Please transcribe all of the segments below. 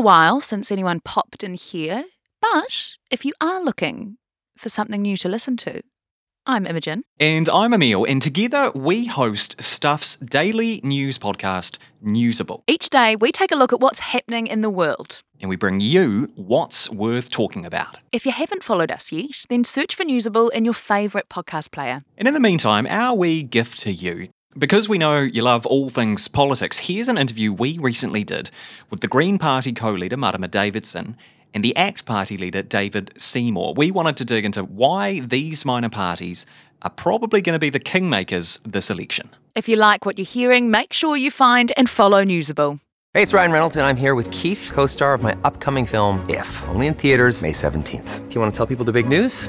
a while since anyone popped in here, but if you are looking for something new to listen to, I'm Imogen. And I'm Emil, and together we host Stuff's daily news podcast, Newsable. Each day we take a look at what's happening in the world. And we bring you what's worth talking about. If you haven't followed us yet, then search for Newsable in your favourite podcast player. And in the meantime, our wee gift to you. Because we know you love all things politics, here's an interview we recently did with the Green Party co leader, Marama Davidson, and the ACT Party leader, David Seymour. We wanted to dig into why these minor parties are probably going to be the kingmakers this election. If you like what you're hearing, make sure you find and follow Newsable. Hey, it's Ryan Reynolds, and I'm here with Keith, co star of my upcoming film, If, only in theaters, May 17th. Do you want to tell people the big news?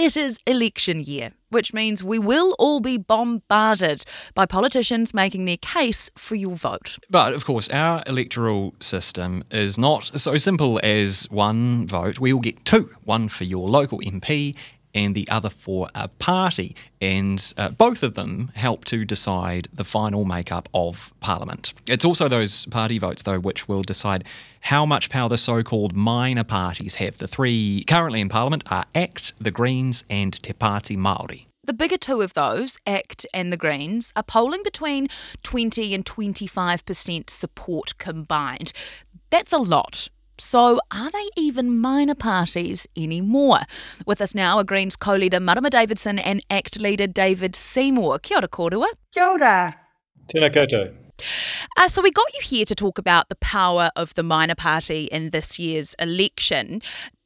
it is election year, which means we will all be bombarded by politicians making their case for your vote. But of course, our electoral system is not so simple as one vote. We all get two one for your local MP and the other for a party. And uh, both of them help to decide the final makeup of Parliament. It's also those party votes, though, which will decide how much power the so called minor parties have. The three currently in Parliament are ACT, the Greens, and Te Pāti Māori. The bigger two of those, ACT and the Greens, are polling between 20 and 25% support combined. That's a lot. So, are they even minor parties anymore? With us now are Greens co leader Marama Davidson and ACT leader David Seymour. Kia ora kōrua. Kia ora. Tēnā koutou. Uh, so, we got you here to talk about the power of the minor party in this year's election.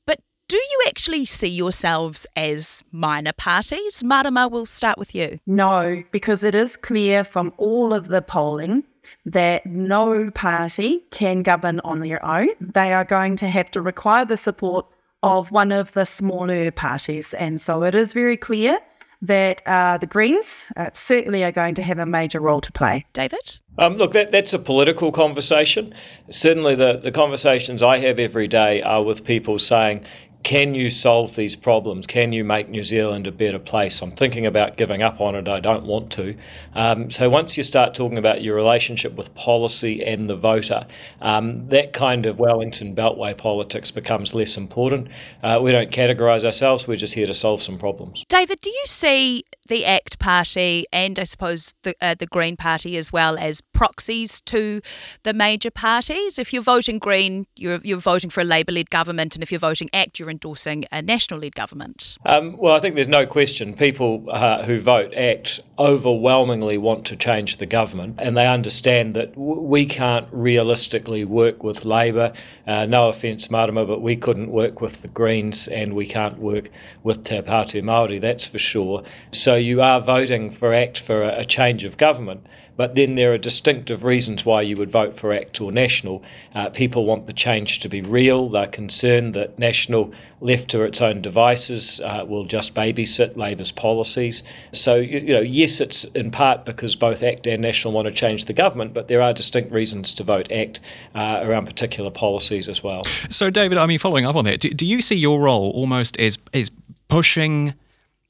But do you actually see yourselves as minor parties? Marama, we'll start with you. No, because it is clear from all of the polling that no party can govern on their own. They are going to have to require the support of one of the smaller parties. And so it is very clear that uh, the Greens uh, certainly are going to have a major role to play. David? Um, look, that, that's a political conversation. Certainly, the, the conversations I have every day are with people saying, can you solve these problems? Can you make New Zealand a better place? I'm thinking about giving up on it. I don't want to. Um, so once you start talking about your relationship with policy and the voter, um, that kind of Wellington Beltway politics becomes less important. Uh, we don't categorise ourselves. We're just here to solve some problems. David, do you see the ACT Party and I suppose the uh, the Green Party as well as proxies to the major parties. If you're voting Green, you're you're voting for a Labour-led government, and if you're voting ACT, you're endorsing a national-led government. Um, well, I think there's no question. People uh, who vote ACT overwhelmingly want to change the government, and they understand that w- we can't realistically work with Labor. Uh, no offence, Marama, but we couldn't work with the Greens, and we can't work with Te Pāti Māori. That's for sure. So you are voting for ACT for a, a change of government. But then there are distinctive reasons why you would vote for ACT or National. Uh, people want the change to be real. They're concerned that National, left to its own devices, uh, will just babysit Labour's policies. So, you, you, know, yes, it's in part because both ACT and National want to change the government, but there are distinct reasons to vote ACT uh, around particular policies as well. So, David, I mean, following up on that, do, do you see your role almost as, as pushing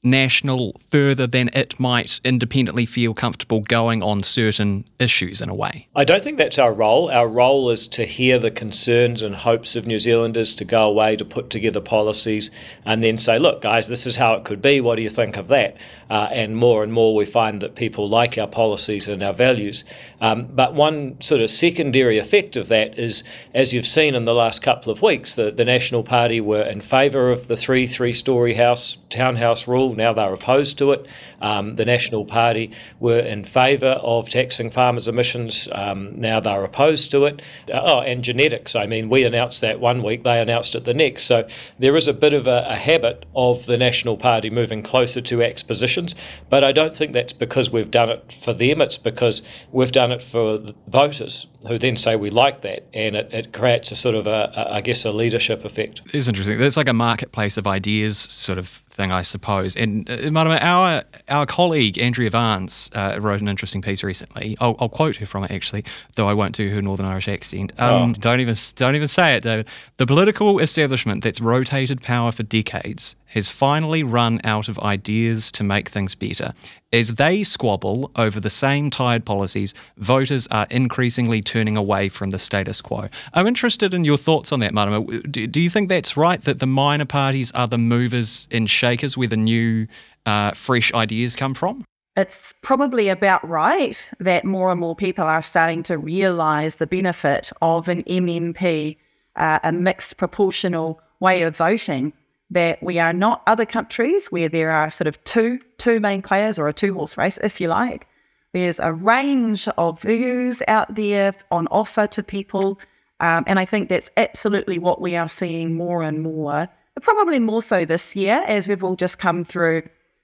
national further than it might independently feel comfortable going on certain issues in a way? I don't think that's our role. Our role is to hear the concerns and hopes of New Zealanders, to go away, to put together policies, and then say, look, guys, this is how it could be. What do you think of that? Uh, and more and more we find that people like our policies and our values. Um, but one sort of secondary effect of that is, as you've seen in the last couple of weeks, the, the National Party were in favour of the three three story house townhouse rule. Now they're opposed to it. Um, the National Party were in favour of taxing farmers' emissions. Um, now they're opposed to it. Uh, oh, and genetics. I mean, we announced that one week, they announced it the next. So there is a bit of a, a habit of the National Party moving closer to ACT's positions. But I don't think that's because we've done it for them, it's because we've done it for voters. Who then say we like that, and it, it creates a sort of a, a, I guess, a leadership effect. It's interesting. There's like a marketplace of ideas sort of thing, I suppose. And uh, Marama, our our colleague Andrea Vance uh, wrote an interesting piece recently. I'll, I'll, quote her from it actually, though I won't do her Northern Irish accent. Um, oh. Don't even don't even say it, David. The political establishment that's rotated power for decades has finally run out of ideas to make things better. As they squabble over the same tired policies, voters are increasingly turning away from the status quo. I'm interested in your thoughts on that, Marama. Do, do you think that's right, that the minor parties are the movers and shakers where the new, uh, fresh ideas come from? It's probably about right that more and more people are starting to realise the benefit of an MMP, uh, a mixed proportional way of voting that we are not other countries where there are sort of two two main players or a two horse race, if you like. There's a range of views out there on offer to people, um, and I think that's absolutely what we are seeing more and more. Probably more so this year, as we've all just come through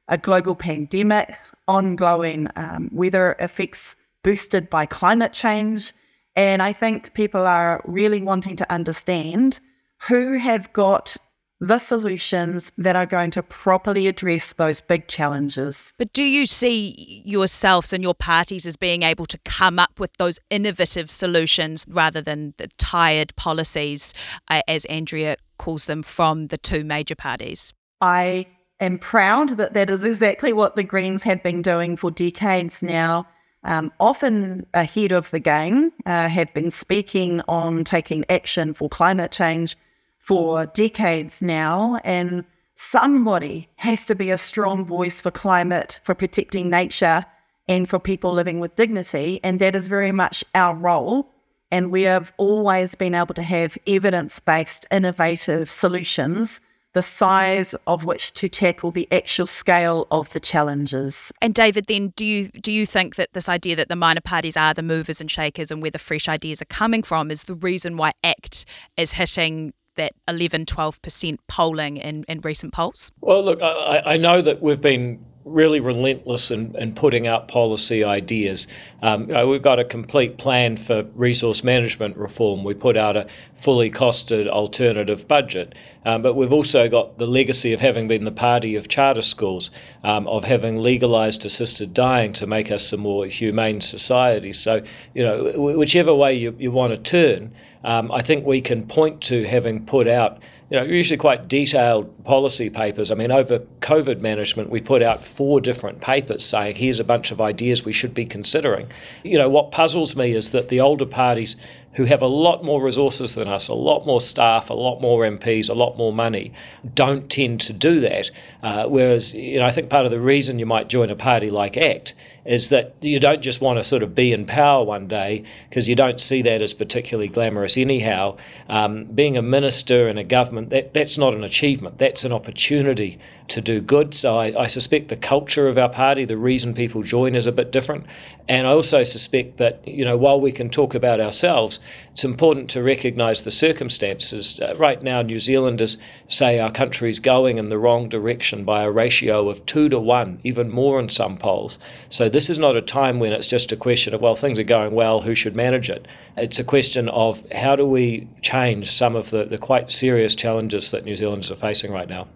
a global pandemic, ongoing um, weather effects boosted by climate change, and I think people are really wanting to understand who have got the solutions that are going to properly address those big challenges. But do you see yourselves and your parties as being able to come up with those innovative solutions rather than the tired policies, uh, as Andrea calls them, from the two major parties? I am proud that that is exactly what the Greens have been doing for decades now. Um, often ahead of the game, uh, have been speaking on taking action for climate change for decades now. And somebody has to be a strong voice for climate, for protecting nature, and for people living with dignity. And that is very much our role. And we have always been able to have evidence based, innovative solutions the size of which to tackle the actual scale of the challenges. And David, then do you do you think that this idea that the minor parties are the movers and shakers and where the fresh ideas are coming from is the reason why ACT is hitting that 11, 12% polling in, in recent polls? Well, look, I, I know that we've been really relentless in, in putting out policy ideas. Um, you know, we've got a complete plan for resource management reform. We put out a fully costed alternative budget. Um, but we've also got the legacy of having been the party of charter schools, um, of having legalised assisted dying to make us a more humane society. So, you know, whichever way you, you want to turn, um, I think we can point to having put out you know, usually quite detailed policy papers. I mean, over COVID management, we put out four different papers saying, here's a bunch of ideas we should be considering. You know, what puzzles me is that the older parties who have a lot more resources than us, a lot more staff, a lot more MPs, a lot more money, don't tend to do that. Uh, whereas, you know, I think part of the reason you might join a party like ACT is that you don't just want to sort of be in power one day because you don't see that as particularly glamorous anyhow. Um, being a minister in a government, that, that's not an achievement, that's an opportunity to do good. So I, I, suspect the culture of our party, the reason people join is a bit different. And I also suspect that, you know, while we can talk about ourselves, it's important to recognise the circumstances. Uh, right now, New Zealanders say our country's going in the wrong direction by a ratio of two to one, even more in some polls. So this is not a time when it's just a question of, well, things are going well, who should manage it? It's a question of how do we change some of the, the quite serious challenges that New Zealanders are facing right now.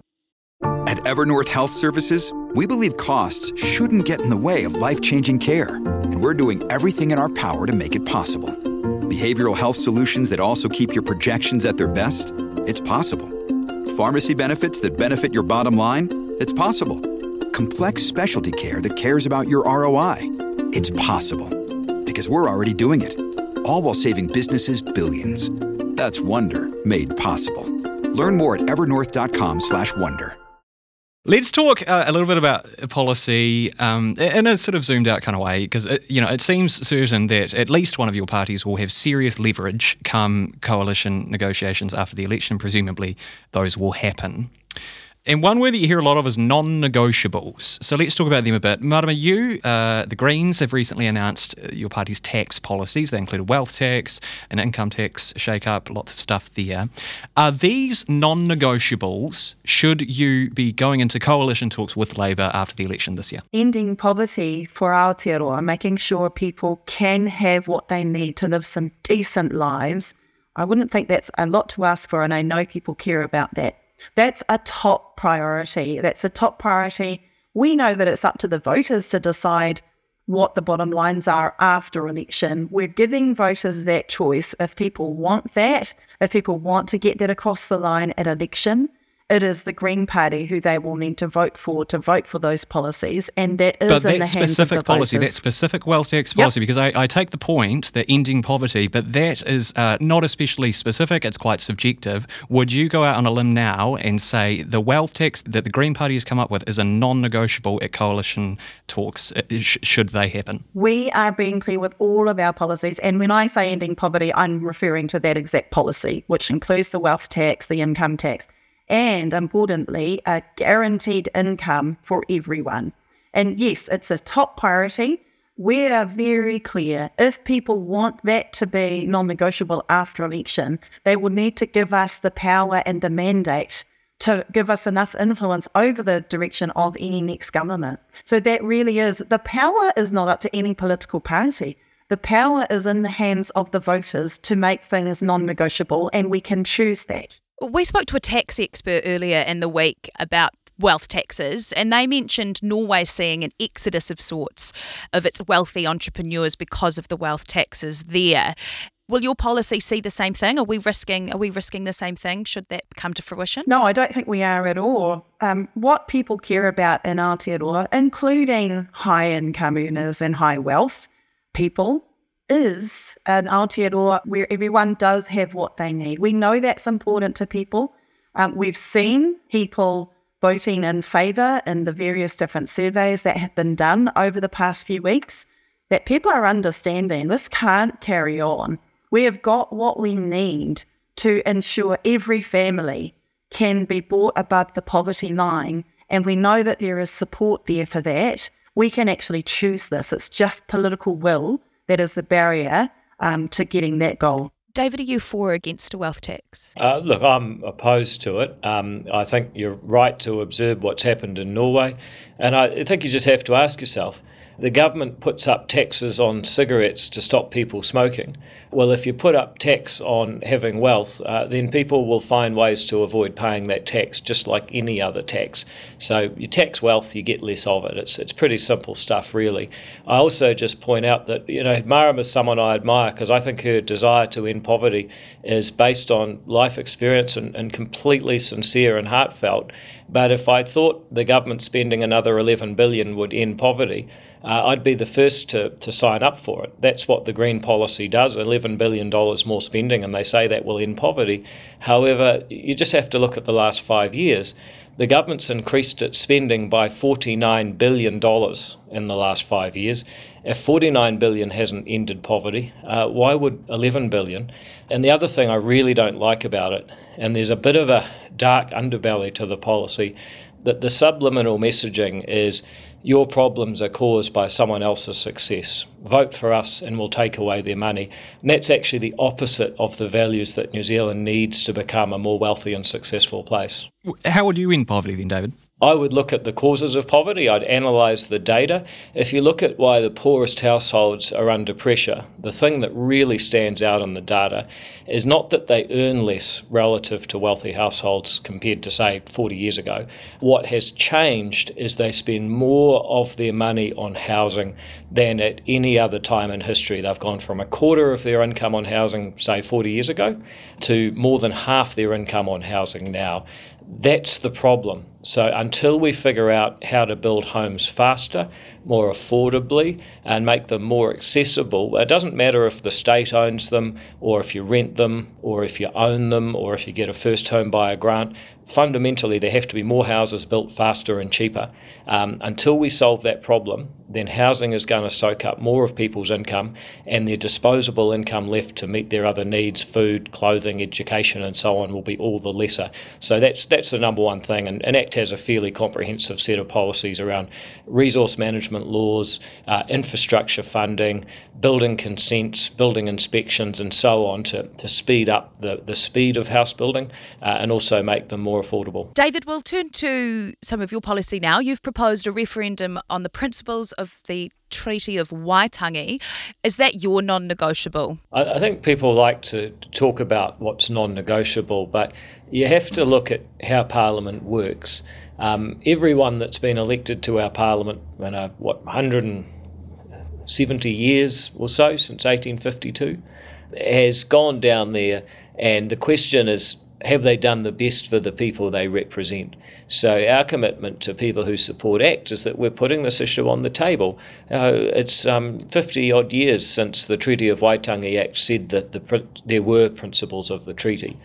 At Evernorth Health Services, we believe costs shouldn't get in the way of life changing care, and we're doing everything in our power to make it possible. Behavioral health solutions that also keep your projections at their best? It's possible. Pharmacy benefits that benefit your bottom line? It's possible. Complex specialty care that cares about your ROI? It's possible. Because we're already doing it. All while saving businesses billions. That's Wonder made possible. Learn more at evernorth.com/wonder. Let's talk uh, a little bit about policy um, in a sort of zoomed out kind of way, because you know it seems certain that at least one of your parties will have serious leverage come coalition negotiations after the election. Presumably, those will happen. And one word that you hear a lot of is non negotiables. So let's talk about them a bit. Marama, you, uh, the Greens, have recently announced uh, your party's tax policies. They include a wealth tax, an income tax shake up, lots of stuff there. Are these non negotiables, should you be going into coalition talks with Labour after the election this year? Ending poverty for Aotearoa, making sure people can have what they need to live some decent lives. I wouldn't think that's a lot to ask for, and I know people care about that. That's a top priority. That's a top priority. We know that it's up to the voters to decide what the bottom lines are after election. We're giving voters that choice. If people want that, if people want to get that across the line at election, it is the Green Party who they will need to vote for to vote for those policies, and that is but in that the hands specific of the policy, voters. that specific wealth tax Yep. policy, because I, I take the point that ending poverty, but that is uh, not especially specific. It's quite subjective. Would you go out on a limb now and say the wealth tax that the Green Party has come up with is a non-negotiable at coalition talks? uh, should they happen? we are being clear with all of our policies. And when I say ending poverty, I'm referring to that exact policy, which includes the wealth tax, the income tax, and importantly, a guaranteed income for everyone. And yes, it's a top priority. We are very clear. If people want that to be non negotiable after election, they will need to give us the power and the mandate to give us enough influence over the direction of any next government. So that really is the power is not up to any political party. The power is in the hands of the voters to make things non negotiable, and we can choose that. We spoke to a tax expert earlier in the week about wealth taxes, and they mentioned Norway seeing an exodus of sorts of its wealthy entrepreneurs because of the wealth taxes there. Will your policy see the same thing? Are we risking are we risking the same thing should that come to fruition? No, I don't think we are at all. Um, what people care about in Aotearoa, including high income earners and high wealth people, is an Aotearoa where everyone does have what they need. We know that's important to people. Um, we've seen people voting in favour in the various different surveys that have been done over the past few weeks that people are understanding this can't carry on. We have got what we need to ensure every family can be brought above the poverty line. And we know that there is support there for that. We can actually choose this. It's just political will that is the barrier um, to getting that goal. David, are you for or against a wealth tax? Uh, look, I'm opposed to it. Um, I think you're right to observe what's happened in Norway. And I think you just have to ask yourself the government puts up taxes on cigarettes to stop people smoking. Well, if you put up tax on having wealth, uh, then people will find ways to avoid paying that tax just like any other tax. So you tax wealth, you get less of it. It's, it's pretty simple stuff, really. I also just point out that, you know, Marama is someone I admire because I think her desire to end poverty is based on life experience and, and completely sincere and heartfelt. But if I thought the government spending another 11 billion would end poverty, uh, I'd be the first to, to sign up for it. That's what the Green policy does $11 billion more spending, and they say that will end poverty. However, you just have to look at the last five years. The government's increased its spending by $49 billion in the last five years. If 49 billion hasn't ended poverty, uh, why would 11 billion? And the other thing I really don't like about it, and there's a bit of a dark underbelly to the policy, that the subliminal messaging is your problems are caused by someone else's success. Vote for us and we'll take away their money. And that's actually the opposite of the values that New Zealand needs to become a more wealthy and successful place. How would you end poverty then, David? I would look at the causes of poverty. I'd analyse the data. If you look at why the poorest households are under pressure, the thing that really stands out in the data is not that they earn less relative to wealthy households compared to, say, 40 years ago. What has changed is they spend more of their money on housing than at any other time in history. They've gone from a quarter of their income on housing, say, 40 years ago, to more than half their income on housing now. That's the problem. So until we figure out how to build homes faster, more affordably, and make them more accessible, it doesn't matter if the state owns them, or if you rent them, or if you own them, or if you get a first home buyer grant. Fundamentally there have to be more houses built faster and cheaper. Um, until we solve that problem, then housing is going to soak up more of people's income and their disposable income left to meet their other needs, food, clothing, education, and so on, will be all the lesser. So that's that's the number one thing. And, and ACT has a fairly comprehensive set of policies around resource management laws, uh, infrastructure funding, building consents, building inspections, and so on to, to speed up the, the speed of house building uh, and also make them more affordable. David, we'll turn to some of your policy now. You've proposed a referendum on the principles of the Treaty of Waitangi. Is that your non negotiable? I, I think people like to talk about what's non negotiable, but you have to look at how Parliament works. Um, everyone that's been elected to our Parliament in a, what, 170 years or so since 1852 has gone down there, and the question is have they done the best for the people they represent? So our commitment to people who support ACT is that we're putting this issue on the table. Uh, it's um, 50 odd years since the Treaty of Waitangi Act said that the, there were principles of the treaty.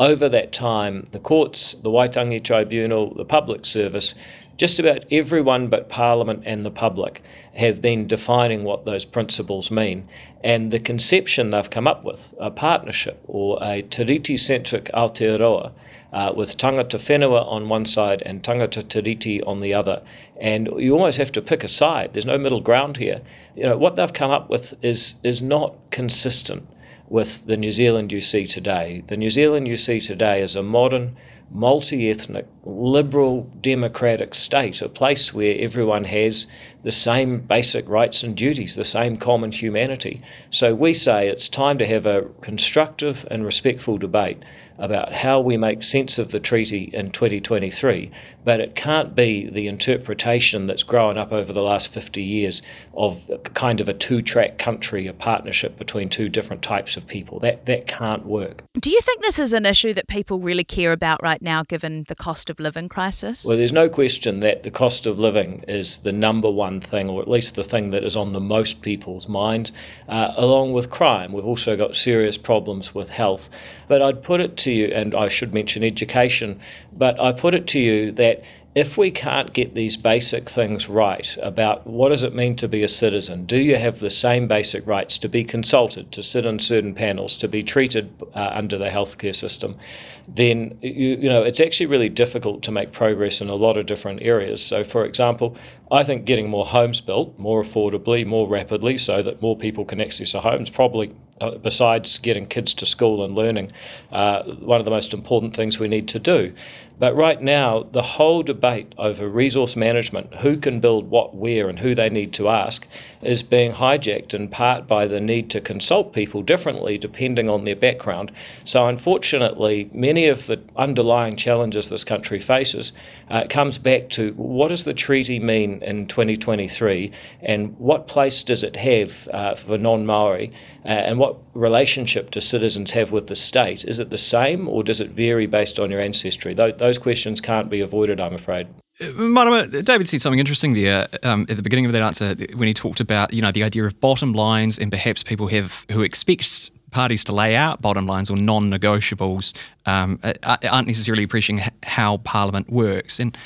Over that time, the courts, the Waitangi Tribunal, the public service just about everyone but Parliament and the public have been defining what those principles mean. And the conception they've come up with, a partnership or a tiriti centric Aotearoa, uh, with tangata whenua on one side and tangata tiriti on the other. And you almost have to pick a side. There's no middle ground here. You know, what they've come up with is, is not consistent with the New Zealand you see today. The New Zealand you see today is a modern, multi ethnic, liberal, democratic state, a place where everyone has the same basic rights and duties, the same common humanity. So we say it's time to have a constructive and respectful debate about how we make sense of the treaty in 2023, but it can't be the interpretation that's grown up over the last 50 years of kind of a two track country, a partnership between two different types of people. That, that can't work. Do you think this is an issue that people really care about right now, given the cost of living crisis? Well, there's no question that the cost of living is the number one thing, or at least the thing that is on the most people's minds, uh, along with crime. We've also got serious problems with health. But I'd put it to you, and I should mention education, but I put it to you that if we can't get these basic things right about what does it mean to be a citizen, do you have the same basic rights to be consulted, to sit on certain panels, to be treated uh, under the healthcare system, then you, you know it's actually really difficult to make progress in a lot of different areas. So, for example, I think getting more homes built more affordably, more rapidly, so that more people can access a home is probably uh, besides getting kids to school and learning, uh, one of the most important things we need to do. But right now, the whole debate over resource management, who can build what where and who they need to ask, is being hijacked in part by the need to consult people differently depending on their background. So, unfortunately, many of the underlying challenges this country faces uh, comes back to what does the treaty mean in 2023 and what place does it have uh, for non Maori uh, and what relationship do citizens have with the state? Is it the same or does it vary based on your ancestry? Those questions can't be avoided, I'm afraid. Marama, David said something interesting there um, at the beginning of that answer when he talked about you know the idea of bottom lines and perhaps people have who expect parties to lay out bottom lines or non-negotiables um, aren't necessarily appreciating how Parliament works and.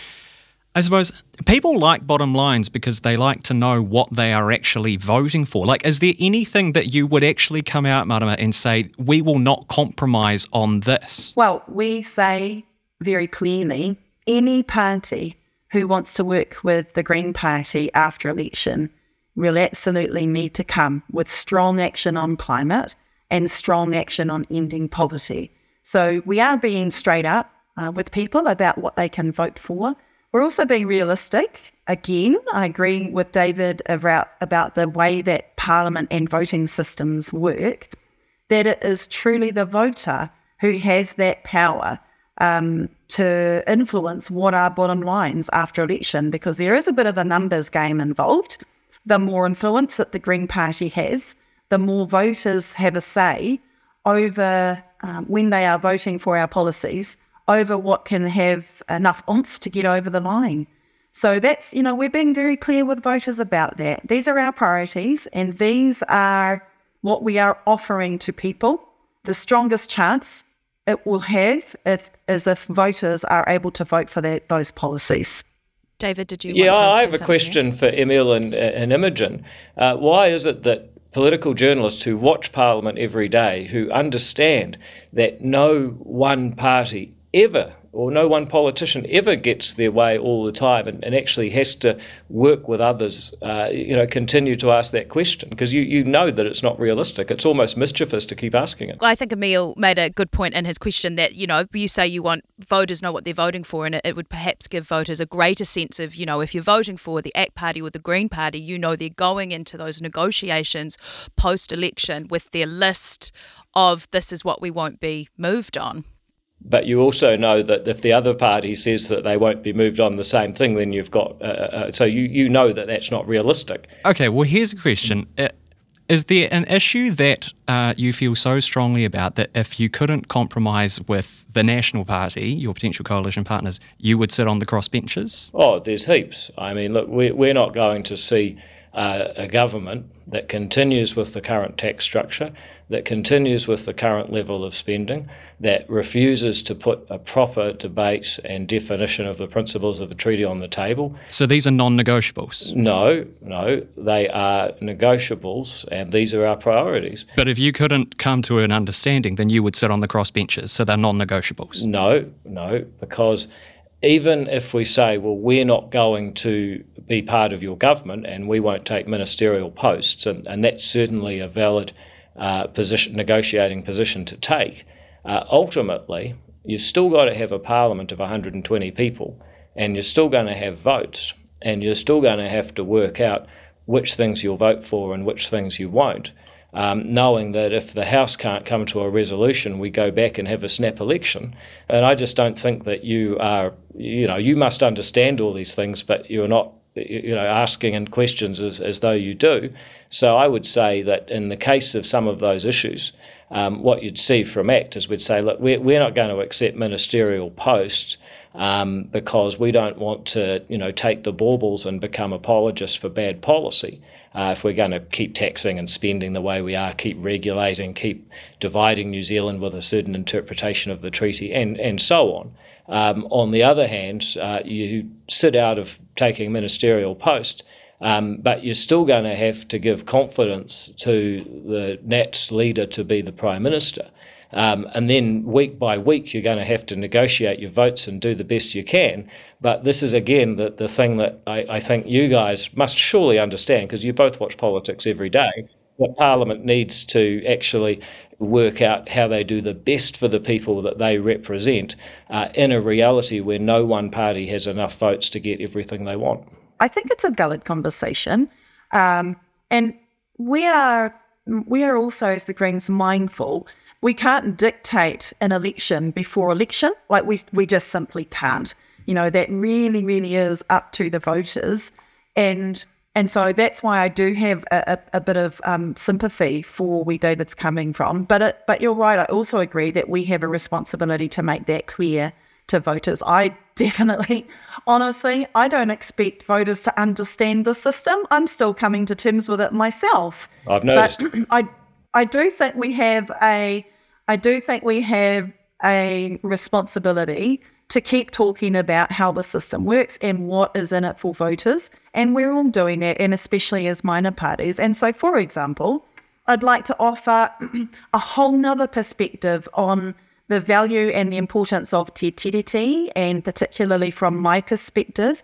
I suppose people like bottom lines because they like to know what they are actually voting for. Like, is there anything that you would actually come out, Marama, and say, we will not compromise on this? Well, we say very clearly any party who wants to work with the Green Party after election will absolutely need to come with strong action on climate and strong action on ending poverty. So we are being straight up uh, with people about what they can vote for. We're also being realistic. Again, I agree with David about, about the way that Parliament and voting systems work, that it is truly the voter who has that power um, to influence what are bottom lines after election, because there is a bit of a numbers game involved. The more influence that the Green Party has, the more voters have a say over um, when they are voting for our policies over what can have enough oomph to get over the line. So that's, you know, we're being very clear with voters about that. These are our priorities, and these are what we are offering to people the strongest chance it will have if, is if voters are able to vote for that, those policies. David, did you? Yeah, I have a question here? for Emil and, and Imogen. Uh, why is it that political journalists who watch Parliament every day, who understand that no one party ever or no one politician ever gets their way all the time and, and actually has to work with others, uh, you know, continue to ask that question because you, you know that it's not realistic. It's almost mischievous to keep asking it. Well, I think Emil made a good point in his question that, you know, you say you want voters know what they're voting for and it, it would perhaps give voters a greater sense of, you know, if you're voting for the ACT Party or the Green Party, you know they're going into those negotiations post-election with their list of this is what we won't be moved on. But you also know that if the other party says that they won't be moved on the same thing, then you've got. Uh, uh, uh so you, you know that that's not realistic. Okay, well, here's a question. Uh, is there an issue that uh, you feel so strongly about that if you couldn't compromise with the National Party, your potential coalition partners, you would sit on the crossbenches? Oh, there's heaps. I mean, look, we're, we're not going to see uh, a government that continues with the current tax structure, that continues with the current level of spending, that refuses to put a proper debate and definition of the principles of the treaty on the table. So these are non negotiables? No, no, they are negotiables, and these are our priorities. But if you couldn't come to an understanding, then you would sit on the crossbenches, so they're non negotiables? No, no, because even if we say, well, we're not going to be part of your government and we won't take ministerial posts, and, and that's certainly a valid uh, position, negotiating position to take, uh, ultimately, you've still got to have a parliament of 120 people and you're still going to have votes and you're still going to have to work out which things you'll vote for and which things you won't um, knowing that if the House can't come to a resolution, we go back and have a snap election. And I just don't think that you are, you know, you must understand all these things, but you're not, you know, asking and questions as, as though you do. So I would say that in the case of some of those issues, um, what you'd see from ACT is we'd say, look, we're, we're not going to accept ministerial posts um, because we don't want to, you know, take the baubles and become apologists for bad policy. Uh, if we're going to keep taxing and spending the way we are, keep regulating, keep dividing New Zealand with a certain interpretation of the treaty, and, and so on. Um, on the other hand, uh, you sit out of taking ministerial post, um, but you're still going to have to give confidence to the Nats leader to be the Prime Minister. Um, and then week by week, you're going to have to negotiate your votes and do the best you can. But this is, again, the, the thing that I, I think you guys must surely understand, because you both watch politics every day, that Parliament needs to actually work out how they do the best for the people that they represent uh, in a reality where no one party has enough votes to get everything they want. I think it's a valid conversation. Um, and we are we are also, as the Greens, mindful we can't dictate an election before election. Like we we just simply can't. You know, that really, really is up to the voters. And and so that's why I do have a, a, a bit of um, sympathy for where David's coming from. But it, but you're right. I also agree that we have a responsibility to make that clear to voters. I definitely, honestly, I don't expect voters to understand the system. I'm still coming to terms with it myself. I've noticed. But I I do think we have a I do think we have a responsibility to keep talking about how the system works and what is in it for voters. And we're all doing that, and especially as minor parties. And so, for example, I'd like to offer a whole nother perspective on the value and the importance of te tiriti, and particularly from my perspective,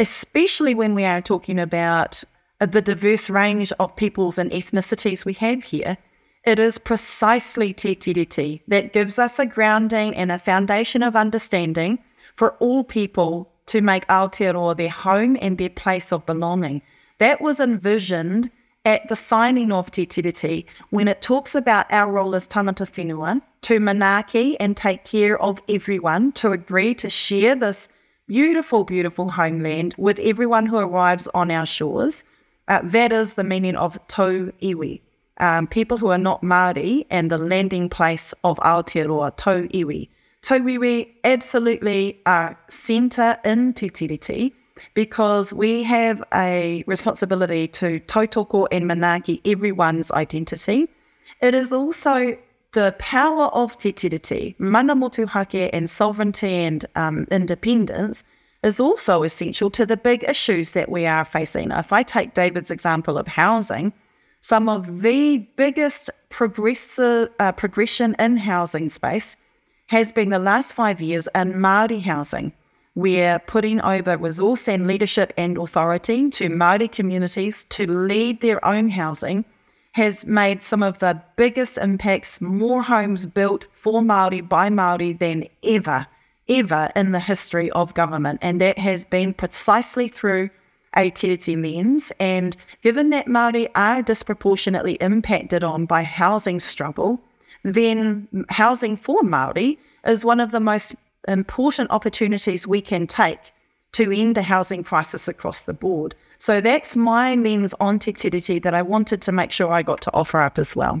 especially when we are talking about the diverse range of peoples and ethnicities we have here. It is precisely Tiriti that gives us a grounding and a foundation of understanding for all people to make Aotearoa their home and their place of belonging. That was envisioned at the signing of Te Tiriti when it talks about our role as tangata whenua to manaaki and take care of everyone, to agree to share this beautiful, beautiful homeland with everyone who arrives on our shores. Uh, that is the meaning of tau iwi um, people who are not Māori and the landing place of Aotearoa, Tau Iwi. Tau Iwi absolutely are centre in Te Tiriti because we have a responsibility to tautoko and manaaki everyone's identity. It is also the power of te tiriti, mana motuhake and sovereignty and um, independence is also essential to the big issues that we are facing. If I take David's example of housing, some of the biggest progressive, uh, progression in housing space has been the last five years in Māori housing. We're putting over resource and leadership and authority to Māori communities to lead their own housing has made some of the biggest impacts, more homes built for Māori by Māori than ever, ever in the history of government. And that has been precisely through a tiriti lens. And given that Māori are disproportionately impacted on by housing struggle, then housing for Māori is one of the most important opportunities we can take to end the housing crisis across the board. So that's my lens on Te Tiriti that I wanted to make sure I got to offer up as well.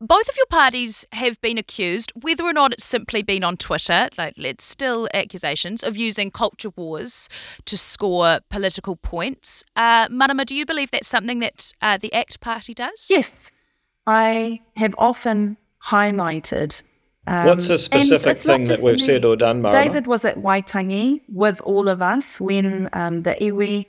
Both of your parties have been accused, whether or not it's simply been on Twitter, like it's still accusations, of using culture wars to score political points. Uh, Marama, do you believe that's something that uh, the ACT Party does? Yes, I have often highlighted. um, What's a specific thing that we've me. said or done, Marama? David was at Waitangi with all of us when um, the iwi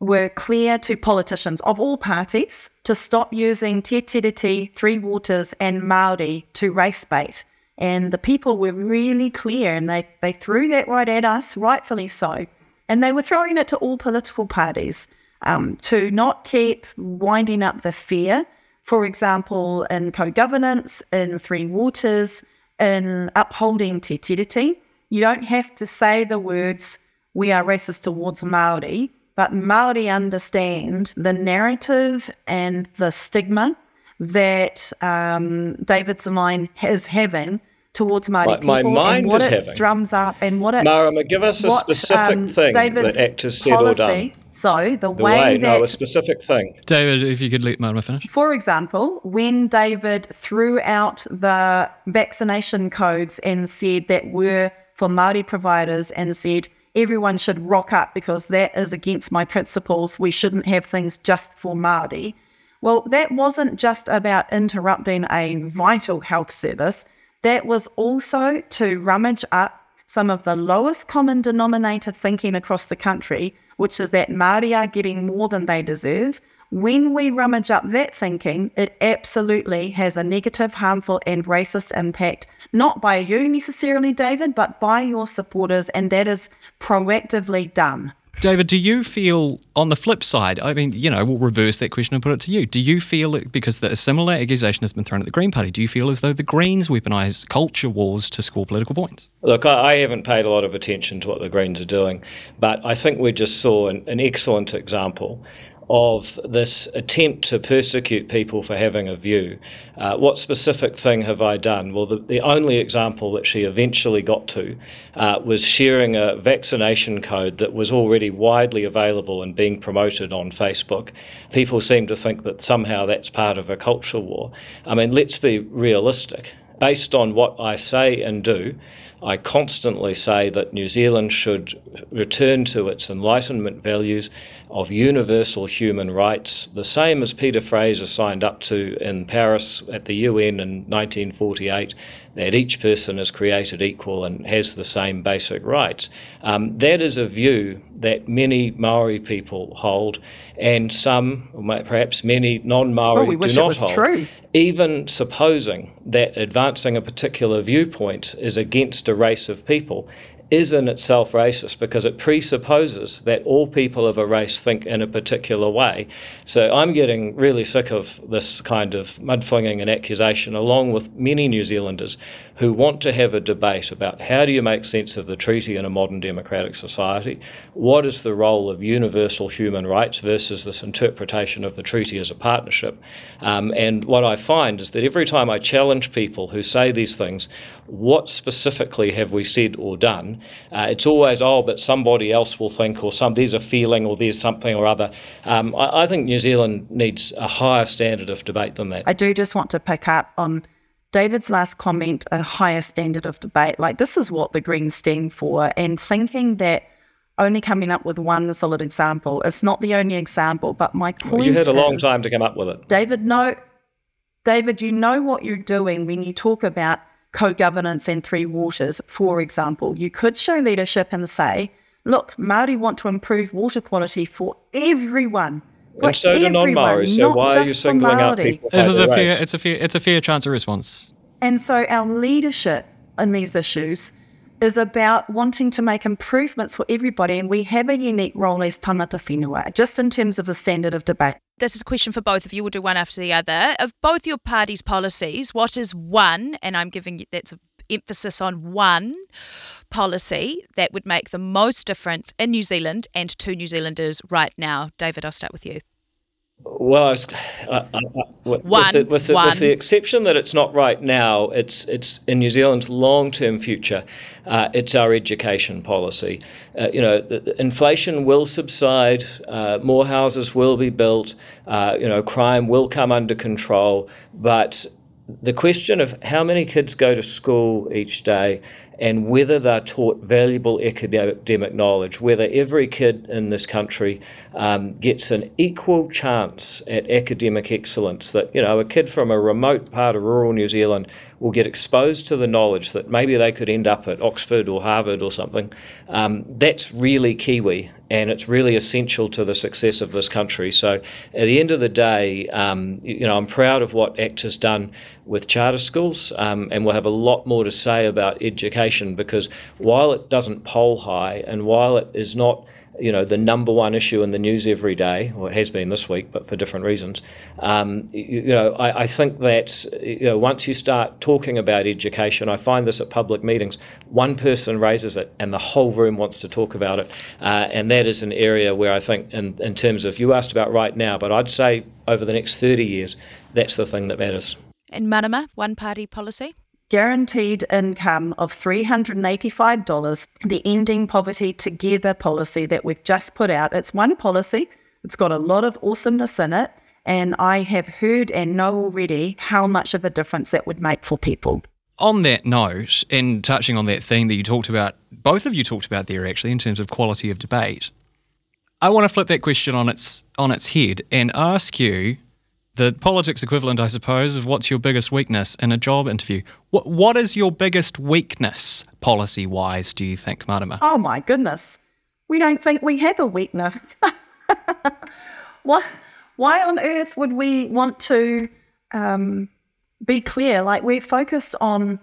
were clear to politicians of all parties to stop using Te Tiriti, Three Waters and Māori to race bait. And the people were really clear and they, they threw that right at us, rightfully so. And they were throwing it to all political parties um, to not keep winding up the fear. For example, in co governance, in Three Waters, in upholding Te Tiriti, you don't have to say the words, we are racist towards Māori, but Māori understand the narrative and the stigma that um, David's line is having towards Māori My- my people mind and what is it having. drums up and what it Marama, give us a what, specific um, thing David's that ACT has said or policy, done. So the, The way, way, that no, a specific thing. David, if you could let Marama finish. for example, when David threw out the vaccination codes and said that were for Māori providers and said everyone should rock up because that is against my principles, we shouldn't have things just for Māori. Well, that wasn't just about interrupting a vital health service. That was also to rummage up some of the lowest common denominator thinking across the country, which is that Māori are getting more than they deserve. When we rummage up that thinking, it absolutely has a negative, harmful, and racist impact, not by you necessarily, David, but by your supporters, and that is proactively done. David, do you feel on the flip side? I mean, you know, we'll reverse that question and put it to you. Do you feel it, because the, a similar accusation has been thrown at the Green Party? Do you feel as though the Greens weaponise culture wars to score political points? Look, I, I haven't paid a lot of attention to what the Greens are doing, but I think we just saw an, an excellent example of this attempt to persecute people for having a view. Uh, what specific thing have I done? Well, the, the only example that she eventually got to uh, was sharing a vaccination code that was already widely available and being promoted on Facebook. People seem to think that somehow that's part of a culture war. I mean, let's be realistic. Based on what I say and do, I constantly say that New Zealand should return to its Enlightenment values of universal human rights, the same as Peter Fraser signed up to in Paris at the UN in 1948, that each person is created equal and has the same basic rights. Um, that is a view that many Maori people hold, and some, perhaps many non-Maori, Well, we do not hold. true. Even supposing that advancing a particular viewpoint is against a race of people is in itself racist because it presupposes that all people of a race think in a particular way. So I'm getting really sick of this kind of mudflinging and accusation, along with many New Zealanders who want to have a debate about how do you make sense of the treaty in a modern democratic society? What is the role of universal human rights versus this interpretation of the treaty as a partnership? Um, and what I find is that every time I challenge people who say these things, what specifically have we said or done? Uh, it's always, oh, but somebody else will think, or some there's a feeling, or there's something or other. Um, I, I think New Zealand needs a higher standard of debate than that. I do just want to pick up on David's last comment, a higher standard of debate. Like, this is what the Greens stand for. And thinking that only coming up with one solid example, it's not the only example. But my point well, you had a long is, time to come up with it. David, no, David, you know what you're doing when you talk about co governance and three waters, for example. You could show leadership and say, look, Māori want to improve water quality for everyone. And so do non-Maori. So why are you singling out people? This is a fair. It's a fair. It's a fair chance of response. And so our leadership in these issues is about wanting to make improvements for everybody, and we have a unique role as tangata whenua, just in terms of the standard of debate. This is a question for both of you. We'll do one after the other. Of both your party's policies, what is one, and I'm giving you that's emphasis on one policy that would make the most difference in New Zealand and to New Zealanders right now? David, I'll start with you. Well, I was, I, I, with, one, the, with, the, with the exception that it's not right now, it's it's in New Zealand's long-term future. Uh, it's our education policy. Uh, you know, the, the inflation will subside, uh, more houses will be built, uh, you know, crime will come under control, but the question of how many kids go to school each day and whether they're taught valuable academic knowledge, whether every kid in this country um, gets an equal chance at academic excellence, that, you know, a kid from a remote part of rural New Zealand will get exposed to the knowledge that maybe they could end up at Oxford or Harvard or something, um, that's really Kiwi and it's really essential to the success of this country. So, at the end of the day, um, you know, I'm proud of what ACT has done with charter schools, um, and we'll have a lot more to say about education because while it doesn't poll high and while it is not you know, the number one issue in the news every day, or it has been this week, but for different reasons. Um, you, you, know, I, I, think that you know, once you start talking about education, I find this at public meetings, one person raises it and the whole room wants to talk about it. Uh, and that is an area where I think, in, in terms of, you asked about right now, but I'd say over the next 30 years, that's the thing that matters. And Marama, one party policy? Guaranteed income of $385, the Ending Poverty Together policy that we've just put out. It's one policy, it's got a lot of awesomeness in it, and I have heard and know already how much of a difference that would make for people. On that note, and touching on that theme that you talked about, both of you talked about there actually, in terms of quality of debate, I want to flip that question on its on its head and ask you the politics equivalent, I suppose, of what's your biggest weakness in a job interview. What what is your biggest weakness policy wise? Do you think, Marama? Oh my goodness, we don't think we have a weakness. why why on earth would we want to um, be clear? Like we're focused on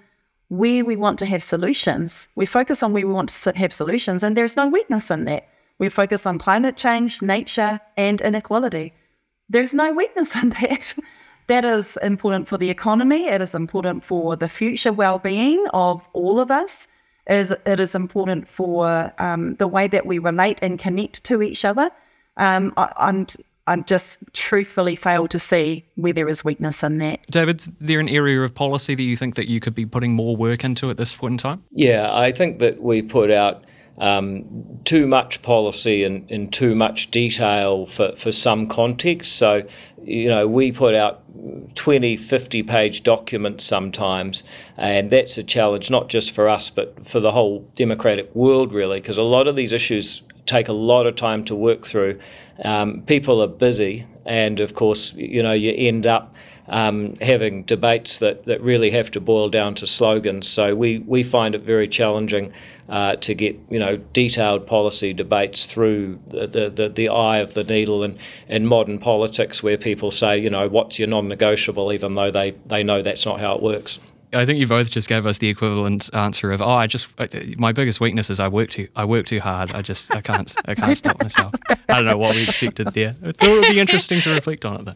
where we want to have solutions. We focus on where we want to have solutions, and there's no weakness in that. We focus on climate change, nature, and inequality there's no weakness in that. that is important for the economy. It is important for the future well-being of all of us. It is, it is important for um, the way that we relate and connect to each other. Um, I, I'm I'm just truthfully failed to see where there is weakness in that. David, is there an area of policy that you think that you could be putting more work into at this point in time? Yeah, I think that we put out um, too much policy and, and too much detail for, for some context. So, you know, we put out 20, 50 page documents sometimes, and that's a challenge not just for us, but for the whole democratic world, really, because a lot of these issues take a lot of time to work through. Um, people are busy, and of course, you know, you end up um, having debates that, that really have to boil down to slogans. So we, we find it very challenging uh, to get you know detailed policy debates through the, the, the, eye of the needle in, in modern politics where people say, you know, what's your non-negotiable, even though they, they know that's not how it works. I think you both just gave us the equivalent answer of, "Oh, I just my biggest weakness is I work too I work too hard. I just I can't I can't stop myself." I don't know what we expected there. I thought it would be interesting to reflect on it. Though.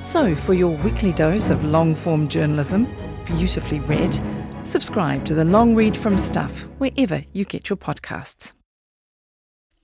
So, for your weekly dose of long form journalism, beautifully read, subscribe to the Long Read from Stuff wherever you get your podcasts.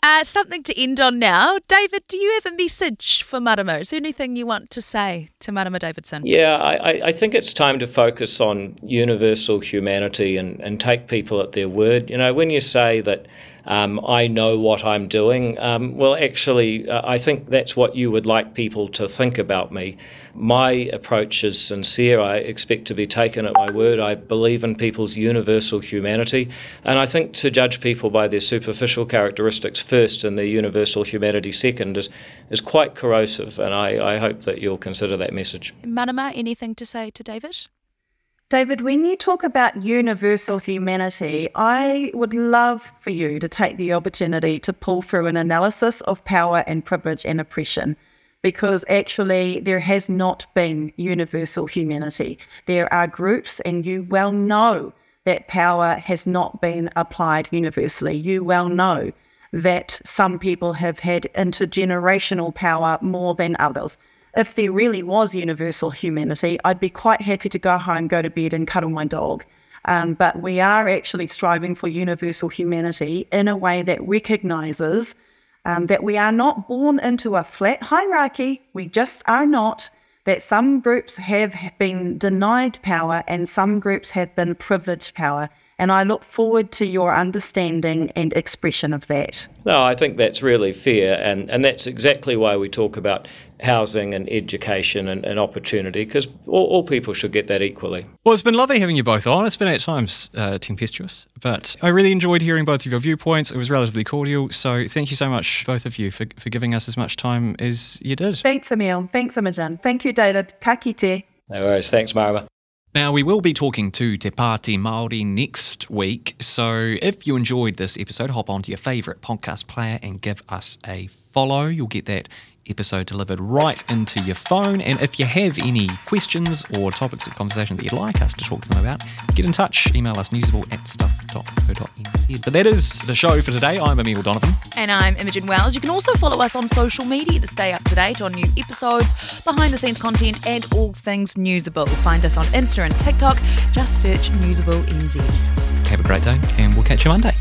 Uh, something to end on now. David, do you have a message for Marama? Is there anything you want to say to Marama Davidson? Yeah, I, I think it's time to focus on universal humanity and, and take people at their word. You know, when you say that um, I know what I'm doing. Um, well, actually, uh, I think that's what you would like people to think about me. My approach is sincere. I expect to be taken at my word. I believe in people's universal humanity. And I think to judge people by their superficial characteristics first and their universal humanity second is, is quite corrosive. And I, I hope that you'll consider that message. Marama, anything to say to David? David, when you talk about universal humanity, I would love for you to take the opportunity to pull through an analysis of power and privilege and oppression, because actually there has not been universal humanity. There are groups, and you well know that power has not been applied universally. You well know that some people have had intergenerational power more than others if there really was universal humanity, I'd be quite happy to go home, go to bed, and cuddle my dog. Um, but we are actually striving for universal humanity in a way that recognizes um, that we are not born into a flat hierarchy. We just are not. That some groups have been denied power and some groups have been privileged power. And I look forward to your understanding and expression of that. No, I think that's really fair. And, and that's exactly why we talk about housing and education and, and opportunity, because all, all, people should get that equally. Well, it's been lovely having you both on. It's been at times uh, tempestuous, but I really enjoyed hearing both of your viewpoints. It was relatively cordial. So thank you so much, both of you, for, for giving us as much time as you did. Thanks, Emile. Thanks, Imogen. Thank you, David. Ka kite. No worries. Thanks, Marama. Now, we will be talking to Te Pāti Māori next week, so if you enjoyed this episode, hop onto your favourite podcast player and give us a follow. You'll get that episode delivered right into your phone. And if you have any questions or topics of conversation that you'd like us to talk to them about, get in touch. Email us newsable at stuff.co.nz. But that is the show for today. I'm Emile Donovan. And I'm Imogen Wells. You can also follow us on social media to stay up to date on new episodes, behind the scenes content, and all things Newsable. Find us on Insta and TikTok. Just search Newsable NZ. Have a great day, and we'll catch you Monday.